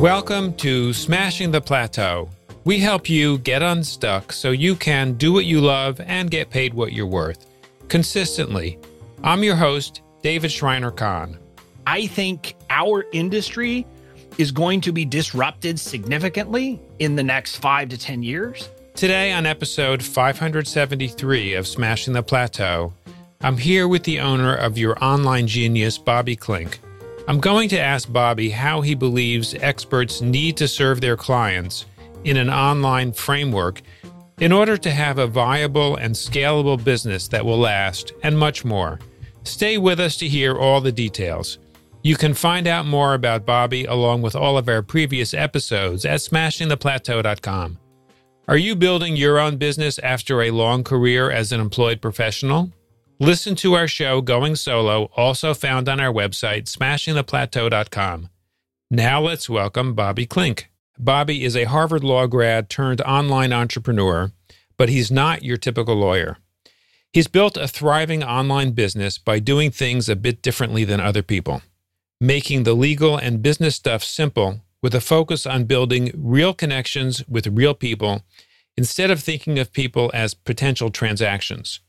Welcome to Smashing the Plateau. We help you get unstuck so you can do what you love and get paid what you're worth consistently. I'm your host, David Shriner-Cahn. I think our industry is going to be disrupted significantly in the next five to 10 years. Today, on episode 573 of Smashing the Plateau, I'm here with the owner of your online genius, Bobby Klink. I'm going to ask Bobby how he believes experts need to serve their clients in an online framework in order to have a viable and scalable business that will last, and much more. Stay with us to hear all the details. You can find out more about Bobby along with all of our previous episodes at smashingtheplateau.com. Are you building your own business after a long career as an employed professional? Listen to our show Going Solo, also found on our website, smashingtheplateau.com. Now let's welcome Bobby Klink. Bobby is a Harvard Law grad turned online entrepreneur, but he's not your typical lawyer. He's built a thriving online business by doing things a bit differently than other people, making the legal and business stuff simple with a focus on building real connections with real people instead of thinking of people as potential transactions.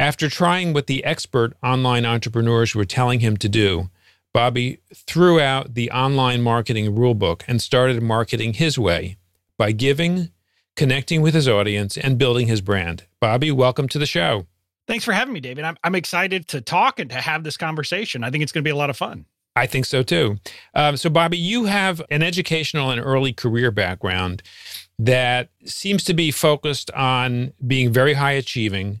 After trying what the expert online entrepreneurs were telling him to do, Bobby threw out the online marketing rulebook and started marketing his way by giving, connecting with his audience, and building his brand. Bobby, welcome to the show. Thanks for having me, David. I'm, I'm excited to talk and to have this conversation. I think it's going to be a lot of fun. I think so too. Um, so, Bobby, you have an educational and early career background that seems to be focused on being very high achieving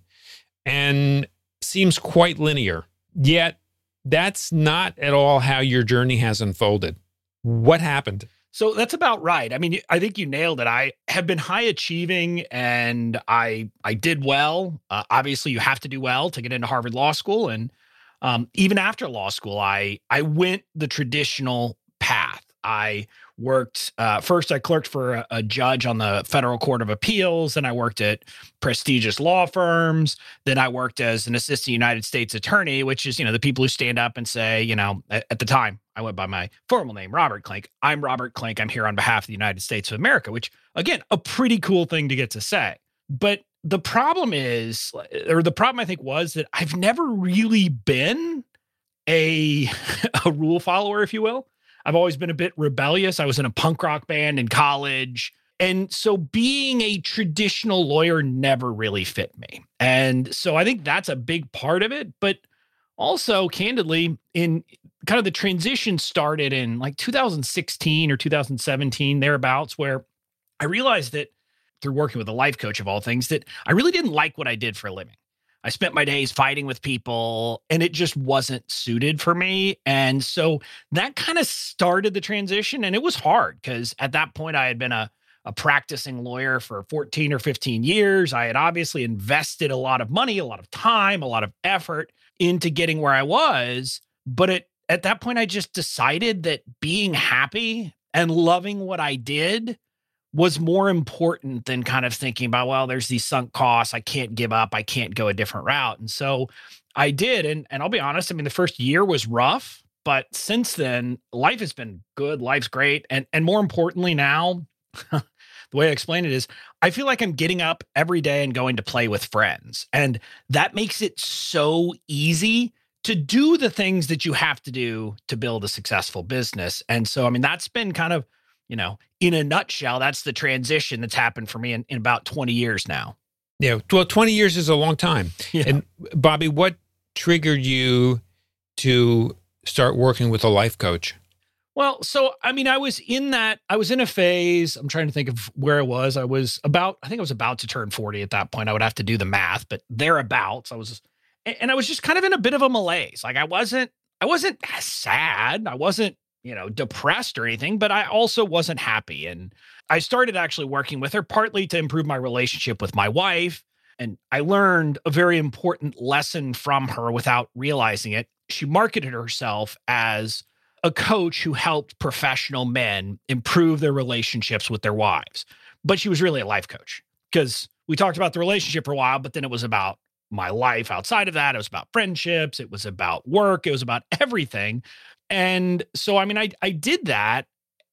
and seems quite linear. Yet, that's not at all how your journey has unfolded. What happened? So that's about right. I mean, I think you nailed it. I have been high achieving and I I did well. Uh, obviously, you have to do well to get into Harvard Law School and um, even after law school, I I went the traditional path. I worked uh, first. I clerked for a, a, judge on the federal court of appeals. Then I worked at prestigious law firms. Then I worked as an assistant United States attorney, which is you know the people who stand up and say, you know, at, at the time I went by my formal name, Robert Klink I'm Robert Klink I'm here on behalf of the United States of America. Which again, a pretty cool thing to get to say. But the problem is, or the problem I think was that I've never really been a a rule follower, if you will. I've always been a bit rebellious. I was in a punk rock band in college. And so being a traditional lawyer never really fit me. And so I think that's a big part of it. But also, candidly, in kind of the transition started in like 2016 or 2017, thereabouts, where I realized that through working with a life coach of all things, that I really didn't like what I did for a living. I spent my days fighting with people and it just wasn't suited for me. And so that kind of started the transition. And it was hard because at that point I had been a, a practicing lawyer for 14 or 15 years. I had obviously invested a lot of money, a lot of time, a lot of effort into getting where I was. But it, at that point, I just decided that being happy and loving what I did was more important than kind of thinking about, well, there's these sunk costs. I can't give up. I can't go a different route. And so I did. And, and I'll be honest, I mean, the first year was rough, but since then, life has been good. Life's great. And, and more importantly, now, the way I explain it is I feel like I'm getting up every day and going to play with friends. And that makes it so easy to do the things that you have to do to build a successful business. And so, I mean, that's been kind of you know, in a nutshell, that's the transition that's happened for me in, in about 20 years now. Yeah. Well, 20 years is a long time. Yeah. And Bobby, what triggered you to start working with a life coach? Well, so I mean, I was in that, I was in a phase. I'm trying to think of where I was. I was about, I think I was about to turn 40 at that point. I would have to do the math, but thereabouts. I was, and I was just kind of in a bit of a malaise. Like I wasn't, I wasn't sad. I wasn't you know, depressed or anything, but I also wasn't happy. And I started actually working with her partly to improve my relationship with my wife. And I learned a very important lesson from her without realizing it. She marketed herself as a coach who helped professional men improve their relationships with their wives. But she was really a life coach because we talked about the relationship for a while, but then it was about my life outside of that. It was about friendships, it was about work, it was about everything. And so, I mean, I, I did that.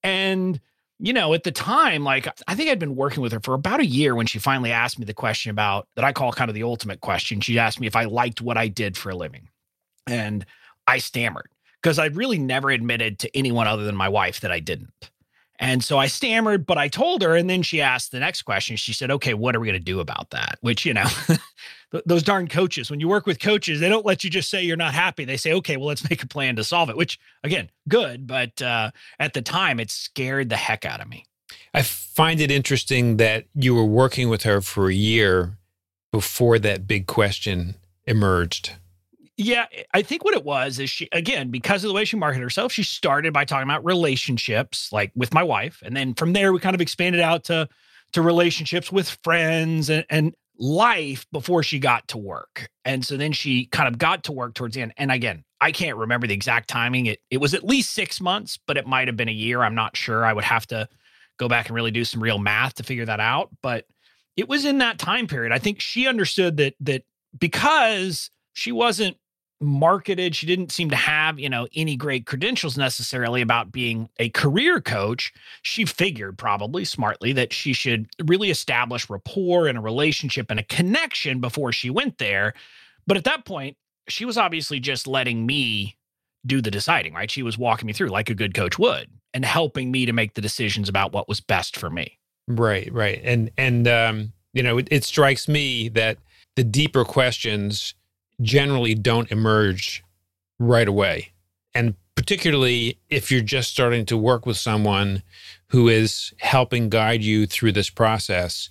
And, you know, at the time, like I think I'd been working with her for about a year when she finally asked me the question about that I call kind of the ultimate question. She asked me if I liked what I did for a living. And I stammered because I'd really never admitted to anyone other than my wife that I didn't. And so I stammered, but I told her. And then she asked the next question. She said, Okay, what are we going to do about that? Which, you know, those darn coaches, when you work with coaches, they don't let you just say you're not happy. They say, Okay, well, let's make a plan to solve it, which, again, good. But uh, at the time, it scared the heck out of me. I find it interesting that you were working with her for a year before that big question emerged. Yeah, I think what it was is she again because of the way she marketed herself, she started by talking about relationships, like with my wife, and then from there we kind of expanded out to to relationships with friends and, and life before she got to work. And so then she kind of got to work towards the end. And again, I can't remember the exact timing. It it was at least six months, but it might have been a year. I'm not sure. I would have to go back and really do some real math to figure that out. But it was in that time period. I think she understood that that because she wasn't marketed. She didn't seem to have, you know, any great credentials necessarily about being a career coach. She figured probably smartly that she should really establish rapport and a relationship and a connection before she went there. But at that point, she was obviously just letting me do the deciding, right? She was walking me through like a good coach would and helping me to make the decisions about what was best for me. Right, right. And and um, you know, it, it strikes me that the deeper questions generally don't emerge right away. And particularly if you're just starting to work with someone who is helping guide you through this process,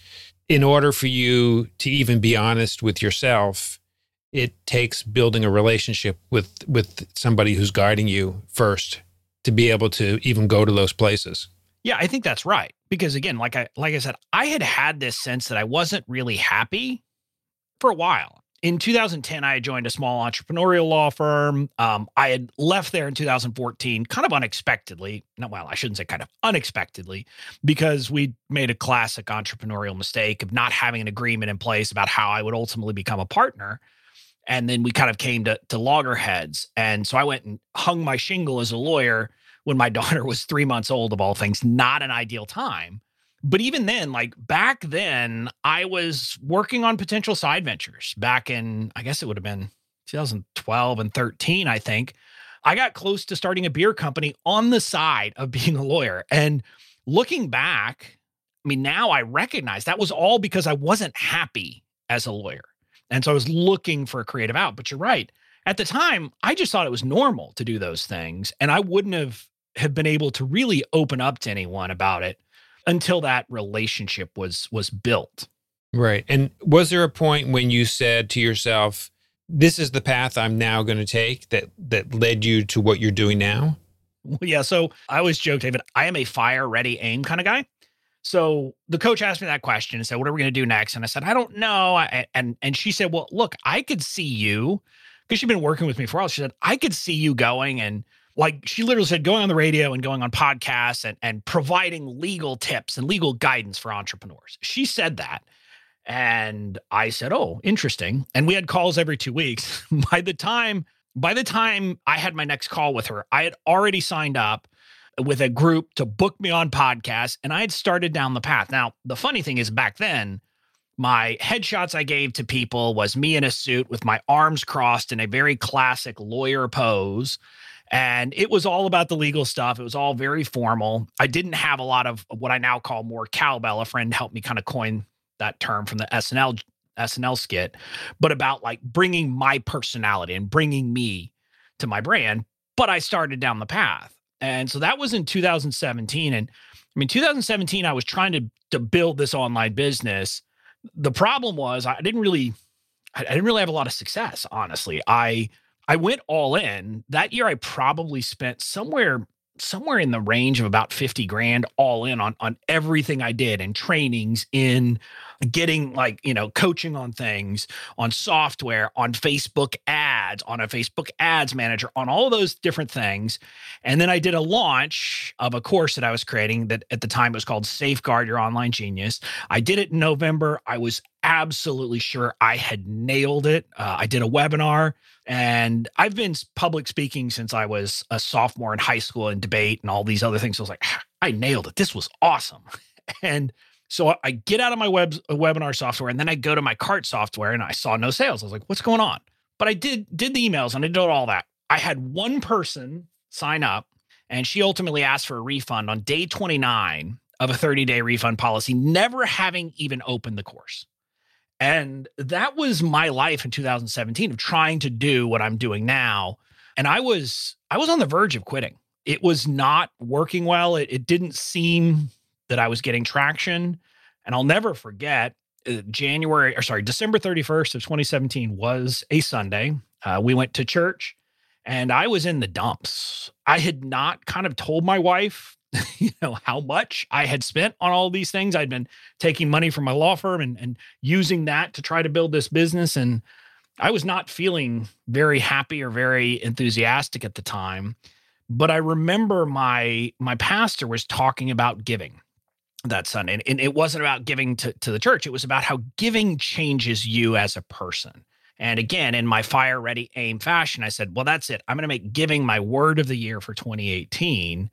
in order for you to even be honest with yourself, it takes building a relationship with with somebody who's guiding you first to be able to even go to those places. Yeah, I think that's right. Because again, like I like I said, I had had this sense that I wasn't really happy for a while in 2010, I joined a small entrepreneurial law firm. Um, I had left there in 2014, kind of unexpectedly. No, well, I shouldn't say kind of unexpectedly, because we made a classic entrepreneurial mistake of not having an agreement in place about how I would ultimately become a partner. And then we kind of came to, to loggerheads. And so I went and hung my shingle as a lawyer when my daughter was three months old, of all things, not an ideal time. But even then, like back then, I was working on potential side ventures back in, I guess it would have been 2012 and 13, I think. I got close to starting a beer company on the side of being a lawyer. And looking back, I mean, now I recognize that was all because I wasn't happy as a lawyer. And so I was looking for a creative out. But you're right. At the time, I just thought it was normal to do those things. And I wouldn't have have been able to really open up to anyone about it until that relationship was was built. Right. And was there a point when you said to yourself, this is the path I'm now going to take that that led you to what you're doing now? Yeah, so I always joke, David, I am a fire ready aim kind of guy. So the coach asked me that question and said, "What are we going to do next?" And I said, "I don't know." I, and and she said, "Well, look, I could see you because she'd been working with me for a while. She said, I could see you going and like she literally said going on the radio and going on podcasts and, and providing legal tips and legal guidance for entrepreneurs. She said that. And i said oh interesting. And we had calls every two weeks. By the time by the time i had my next call with her i had already signed up with a group to book me on podcasts and i had started down the path. Now the funny thing is back then my headshots I gave to people was me in a suit with my arms crossed in a very classic lawyer pose and it was all about the legal stuff. It was all very formal. I didn't have a lot of what I now call more cowbell. A friend helped me kind of coin that term from the SNL SNL skit, but about like bringing my personality and bringing me to my brand. But I started down the path. And so that was in 2017. And I mean, 2017, I was trying to, to build this online business. The problem was I didn't really, I didn't really have a lot of success, honestly. I I went all in. That year I probably spent somewhere somewhere in the range of about 50 grand all in on on everything I did and trainings in getting like, you know, coaching on things, on software, on Facebook ads on a Facebook ads manager, on all those different things. And then I did a launch of a course that I was creating that at the time was called Safeguard Your Online Genius. I did it in November. I was absolutely sure I had nailed it. Uh, I did a webinar and I've been public speaking since I was a sophomore in high school in debate and all these other things. So I was like, ah, I nailed it. This was awesome. And so I get out of my web uh, webinar software and then I go to my cart software and I saw no sales. I was like, what's going on? But I did did the emails and I did all that. I had one person sign up and she ultimately asked for a refund on day 29 of a 30-day refund policy, never having even opened the course. And that was my life in 2017 of trying to do what I'm doing now. And I was I was on the verge of quitting. It was not working well. It, it didn't seem that I was getting traction. And I'll never forget uh, January or sorry, December 31st of 2017 was a Sunday. Uh, we went to church and I was in the dumps. I had not kind of told my wife you know how much I had spent on all these things. I'd been taking money from my law firm and, and using that to try to build this business. And I was not feeling very happy or very enthusiastic at the time. But I remember my my pastor was talking about giving that son. And, and it wasn't about giving to, to the church. It was about how giving changes you as a person. And again, in my fire ready aim fashion, I said, well, that's it. I'm going to make giving my word of the year for 2018.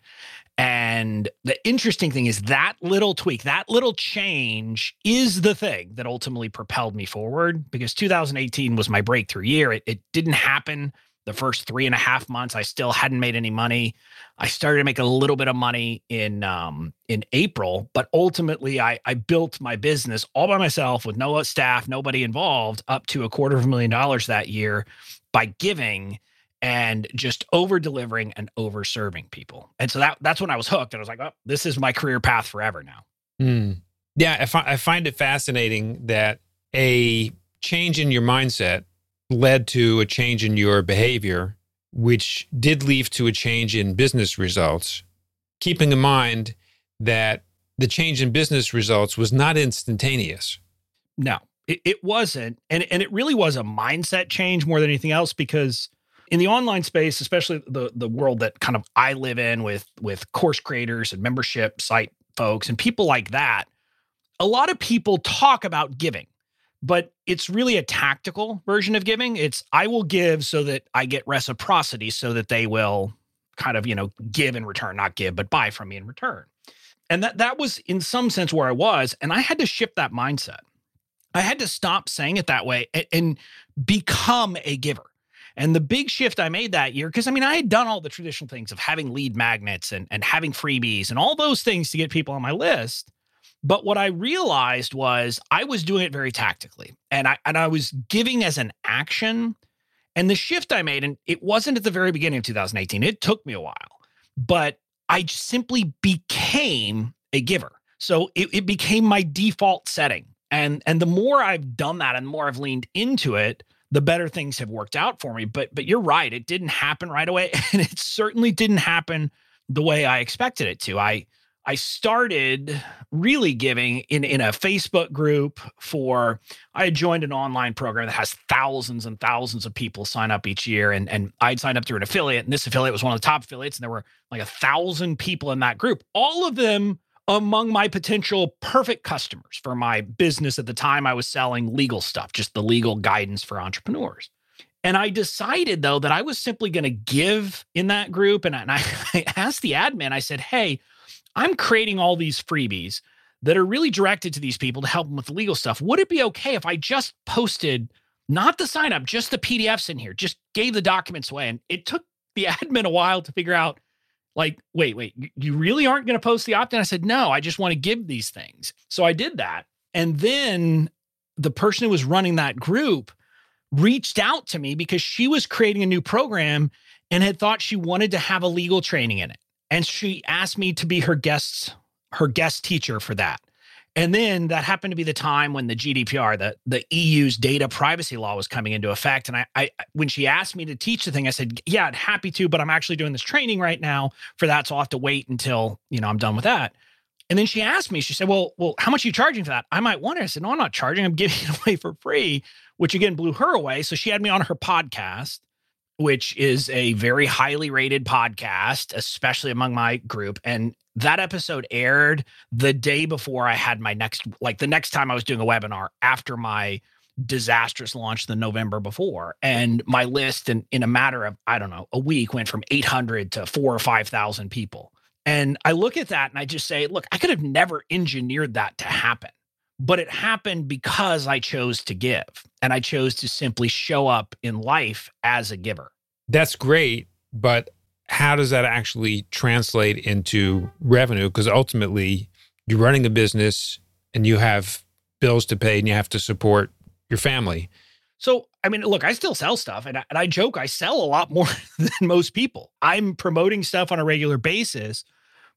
And the interesting thing is that little tweak, that little change is the thing that ultimately propelled me forward because 2018 was my breakthrough year. It, it didn't happen the first three and a half months. I still hadn't made any money. I started to make a little bit of money in um, in April, but ultimately I, I built my business all by myself with no staff, nobody involved, up to a quarter of a million dollars that year by giving and just over delivering and over serving people. And so that that's when I was hooked and I was like, oh, this is my career path forever now. Mm. Yeah, I, fi- I find it fascinating that a change in your mindset led to a change in your behavior, which did lead to a change in business results. Keeping in mind that the change in business results was not instantaneous. No, it, it wasn't. And, and it really was a mindset change more than anything else because in the online space, especially the the world that kind of I live in with with course creators and membership site folks and people like that, a lot of people talk about giving, but it's really a tactical version of giving. It's I will give so that I get reciprocity so that they will kind of, you know, give in return, not give, but buy from me in return. And that that was in some sense where I was and I had to shift that mindset. I had to stop saying it that way and, and become a giver. And the big shift I made that year, because I mean, I had done all the traditional things of having lead magnets and, and having freebies and all those things to get people on my list. But what I realized was I was doing it very tactically and I and I was giving as an action. And the shift I made, and it wasn't at the very beginning of 2018, it took me a while, but I simply became a giver. So it, it became my default setting. And and the more I've done that and the more I've leaned into it, the better things have worked out for me. But but you're right, it didn't happen right away, and it certainly didn't happen the way I expected it to. I I started really giving in in a Facebook group for I had joined an online program that has thousands and thousands of people sign up each year and and I'd signed up through an affiliate and this affiliate was one of the top affiliates and there were like a thousand people in that group all of them among my potential perfect customers for my business at the time I was selling legal stuff, just the legal guidance for entrepreneurs. And I decided though that I was simply going to give in that group. And I, and I asked the admin, I said, Hey, I'm creating all these freebies that are really directed to these people to help them with the legal stuff. Would it be okay if I just posted not the sign up, just the PDFs in here, just gave the documents away? And it took the admin a while to figure out like, wait, wait, you really aren't going to post the opt in? I said, no, I just want to give these things. So I did that. And then the person who was running that group reached out to me because she was creating a new program and had thought she wanted to have a legal training in it. And she asked me to be her guest, her guest teacher for that. And then that happened to be the time when the GDPR, the, the EU's data privacy law was coming into effect. And I, I, when she asked me to teach the thing, I said, yeah, I'd happy to, but I'm actually doing this training right now for that. So I'll have to wait until, you know, I'm done with that. And then she asked me, she said, Well, well, how much are you charging for that? I might want it. I said, No, I'm not charging. I'm giving it away for free, which again blew her away. So she had me on her podcast, which is a very highly rated podcast, especially among my group. And that episode aired the day before I had my next, like the next time I was doing a webinar after my disastrous launch the November before. And my list in, in a matter of, I don't know, a week went from 800 to four or 5,000 people. And I look at that and I just say, look, I could have never engineered that to happen, but it happened because I chose to give and I chose to simply show up in life as a giver. That's great. But how does that actually translate into revenue? Because ultimately, you're running a business and you have bills to pay and you have to support your family. So, I mean, look, I still sell stuff and I, and I joke I sell a lot more than most people. I'm promoting stuff on a regular basis.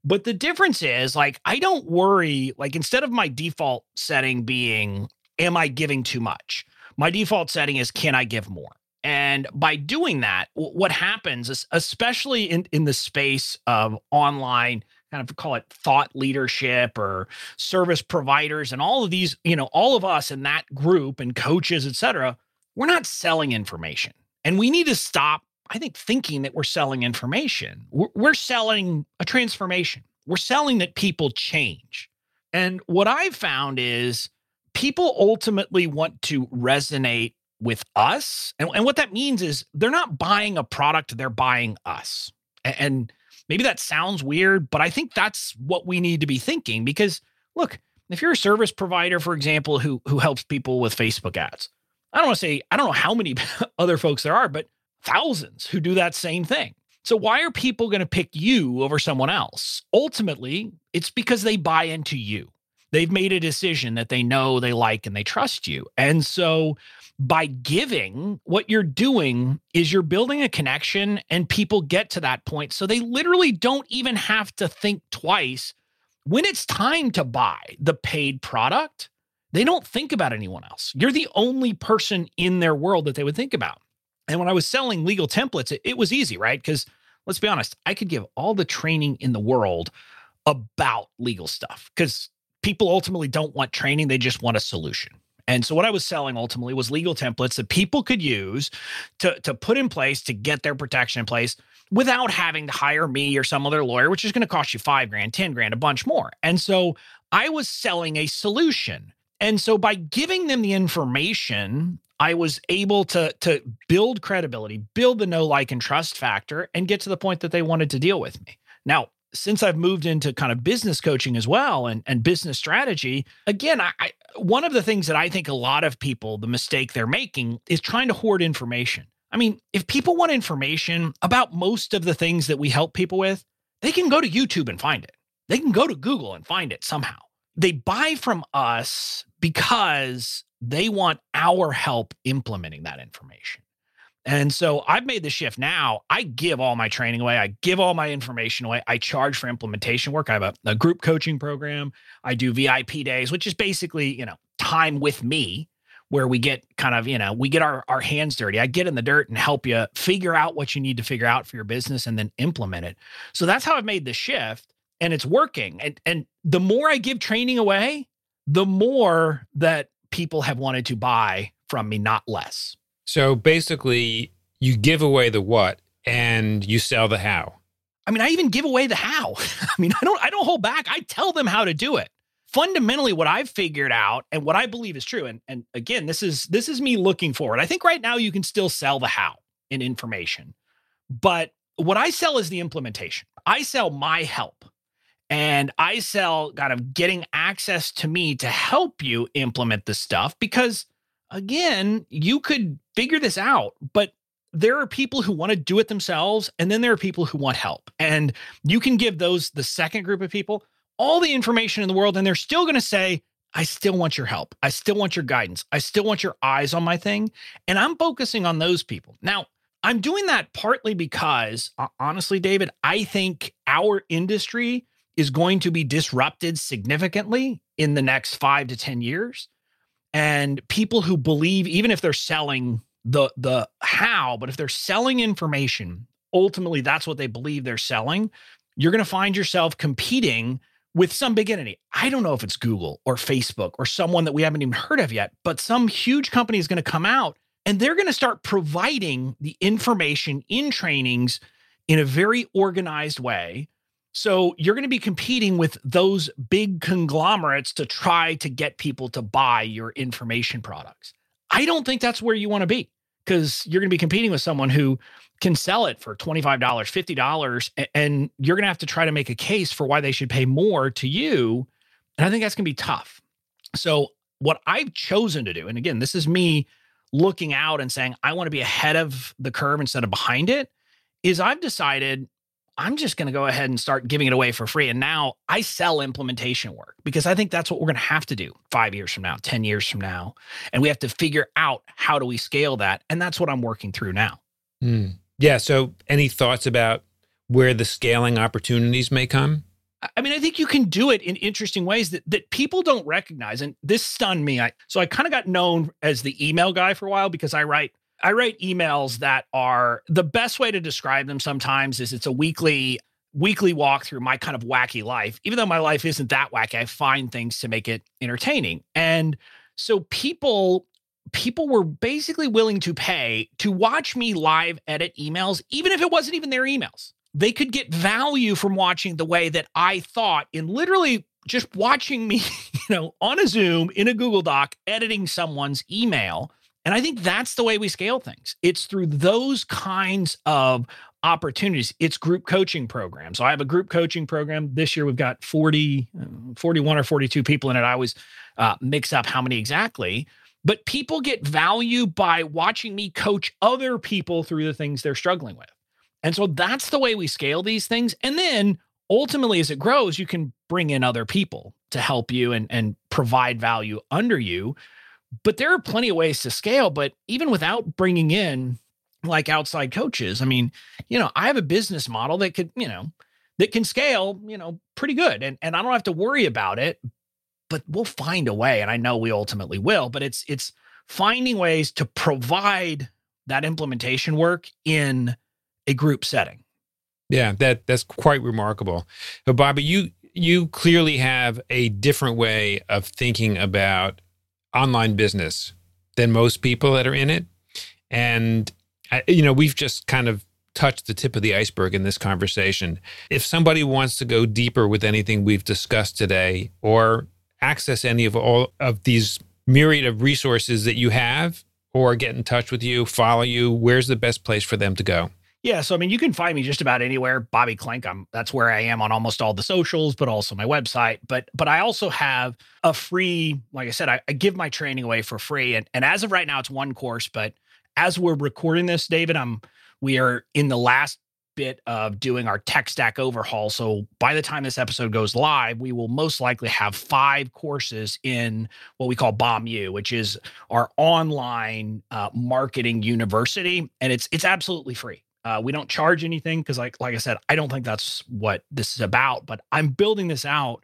But the difference is like, I don't worry, like, instead of my default setting being, am I giving too much? My default setting is, can I give more? And by doing that, what happens is, especially in, in the space of online, kind of call it thought leadership or service providers and all of these, you know, all of us in that group and coaches, et cetera, we're not selling information. And we need to stop, I think, thinking that we're selling information. We're, we're selling a transformation. We're selling that people change. And what I've found is people ultimately want to resonate with us. And, and what that means is they're not buying a product, they're buying us. And, and maybe that sounds weird, but I think that's what we need to be thinking because look, if you're a service provider, for example, who who helps people with Facebook ads, I don't want to say I don't know how many other folks there are, but thousands who do that same thing. So why are people going to pick you over someone else? Ultimately, it's because they buy into you. They've made a decision that they know, they like, and they trust you. And so by giving, what you're doing is you're building a connection and people get to that point. So they literally don't even have to think twice. When it's time to buy the paid product, they don't think about anyone else. You're the only person in their world that they would think about. And when I was selling legal templates, it, it was easy, right? Because let's be honest, I could give all the training in the world about legal stuff because people ultimately don't want training, they just want a solution. And so what I was selling ultimately was legal templates that people could use to, to put in place to get their protection in place without having to hire me or some other lawyer, which is going to cost you five grand, 10 grand, a bunch more. And so I was selling a solution. And so by giving them the information, I was able to, to build credibility, build the know, like, and trust factor, and get to the point that they wanted to deal with me. Now, since I've moved into kind of business coaching as well and, and business strategy, again, I, I, one of the things that I think a lot of people, the mistake they're making is trying to hoard information. I mean, if people want information about most of the things that we help people with, they can go to YouTube and find it. They can go to Google and find it somehow. They buy from us because they want our help implementing that information. And so I've made the shift now. I give all my training away. I give all my information away. I charge for implementation work. I have a, a, group coaching program. I do VIP days, which is basically, you know, time with me where we get kind of, you know, we get our, our hands dirty. I get in the dirt and help you figure out what you need to figure out for your business and then implement it. So that's how I've made the shift and it's working. And and the more I give training away, the more that people have wanted to buy from me, not less. So basically, you give away the what and you sell the how. I mean, I even give away the how. I mean, I don't I don't hold back. I tell them how to do it. Fundamentally, what I've figured out and what I believe is true, and, and again, this is this is me looking forward. I think right now you can still sell the how in information, but what I sell is the implementation. I sell my help. And I sell kind of getting access to me to help you implement the stuff because again, you could figure this out, but there are people who want to do it themselves and then there are people who want help. And you can give those the second group of people all the information in the world and they're still going to say, I still want your help. I still want your guidance. I still want your eyes on my thing. And I'm focusing on those people. Now, I'm doing that partly because, honestly, David, I think our industry is going to be disrupted significantly in the next five to 10 years and people who believe even if they're selling the the how but if they're selling information ultimately that's what they believe they're selling you're going to find yourself competing with some big entity. I don't know if it's Google or Facebook or someone that we haven't even heard of yet, but some huge company is going to come out and they're going to start providing the information in trainings in a very organized way. So you're going to be competing with those big conglomerates to try to get people to buy your information products. I don't think that's where you want to be because you're going to be competing with someone who can sell it for $25, $50, and you're going to have to try to make a case for why they should pay more to you. And I think that's going to be tough. So, what I've chosen to do, and again, this is me looking out and saying, I want to be ahead of the curve instead of behind it, is I've decided I'm just going to go ahead and start giving it away for free. And now I sell implementation work because I think that's what we're going to have to do five years from now, 10 years from now. And we have to figure out how do we scale that. And that's what I'm working through now. Mm. Yeah. So, any thoughts about where the scaling opportunities may come? I mean, I think you can do it in interesting ways that, that people don't recognize. And this stunned me. I, so I kind of got known as the email guy for a while because I write I write emails that are the best way to describe them sometimes is it's a weekly weekly walk through my kind of wacky life. Even though my life isn't that wacky, I find things to make it entertaining. And so people people were basically willing to pay to watch me live edit emails, even if it wasn't even their emails. They could get value from watching the way that I thought in literally just watching me, you know, on a Zoom in a Google Doc editing someone's email. And I think that's the way we scale things. It's through those kinds of opportunities. It's group coaching programs. So I have a group coaching program. This year we've got 40, uh, 41 or 42 people in it. I always uh, mix up how many exactly but people get value by watching me coach other people through the things they're struggling with. And so that's the way we scale these things. And then ultimately, as it grows, you can bring in other people to help you and, and provide value under you. But there are plenty of ways to scale. But even without bringing in like outside coaches, I mean, you know, I have a business model that could, you know, that can scale, you know, pretty good. And, and I don't have to worry about it but we'll find a way and i know we ultimately will but it's it's finding ways to provide that implementation work in a group setting yeah that that's quite remarkable but bobby you you clearly have a different way of thinking about online business than most people that are in it and you know we've just kind of touched the tip of the iceberg in this conversation if somebody wants to go deeper with anything we've discussed today or access any of all of these myriad of resources that you have or get in touch with you, follow you, where's the best place for them to go? Yeah, so I mean, you can find me just about anywhere. Bobby Klink. I'm that's where I am on almost all the socials, but also my website. But but I also have a free, like I said, I, I give my training away for free, and and as of right now, it's one course. But as we're recording this, David, I'm we are in the last bit of doing our tech stack overhaul. So by the time this episode goes live, we will most likely have five courses in what we call BOMU, which is our online uh, marketing university, and it's it's absolutely free. Uh, we don't charge anything because, like like I said, I don't think that's what this is about. But I'm building this out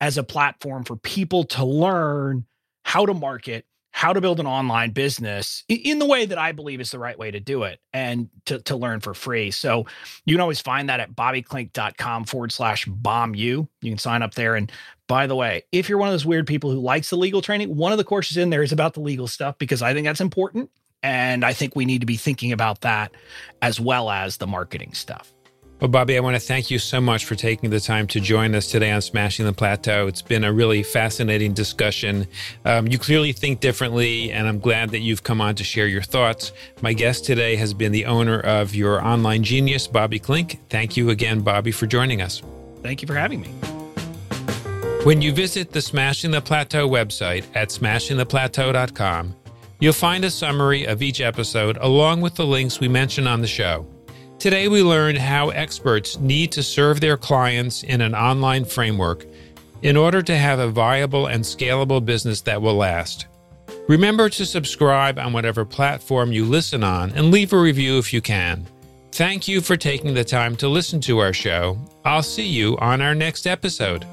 as a platform for people to learn how to market how to build an online business in the way that I believe is the right way to do it and to, to learn for free. So you can always find that at bobbyklink.com forward slash BOMU. You can sign up there. And by the way, if you're one of those weird people who likes the legal training, one of the courses in there is about the legal stuff because I think that's important. And I think we need to be thinking about that as well as the marketing stuff. Well, Bobby, I want to thank you so much for taking the time to join us today on Smashing the Plateau. It's been a really fascinating discussion. Um, you clearly think differently, and I'm glad that you've come on to share your thoughts. My guest today has been the owner of your online genius, Bobby Klink. Thank you again, Bobby, for joining us. Thank you for having me. When you visit the Smashing the Plateau website at smashingtheplateau.com, you'll find a summary of each episode along with the links we mention on the show. Today, we learned how experts need to serve their clients in an online framework in order to have a viable and scalable business that will last. Remember to subscribe on whatever platform you listen on and leave a review if you can. Thank you for taking the time to listen to our show. I'll see you on our next episode.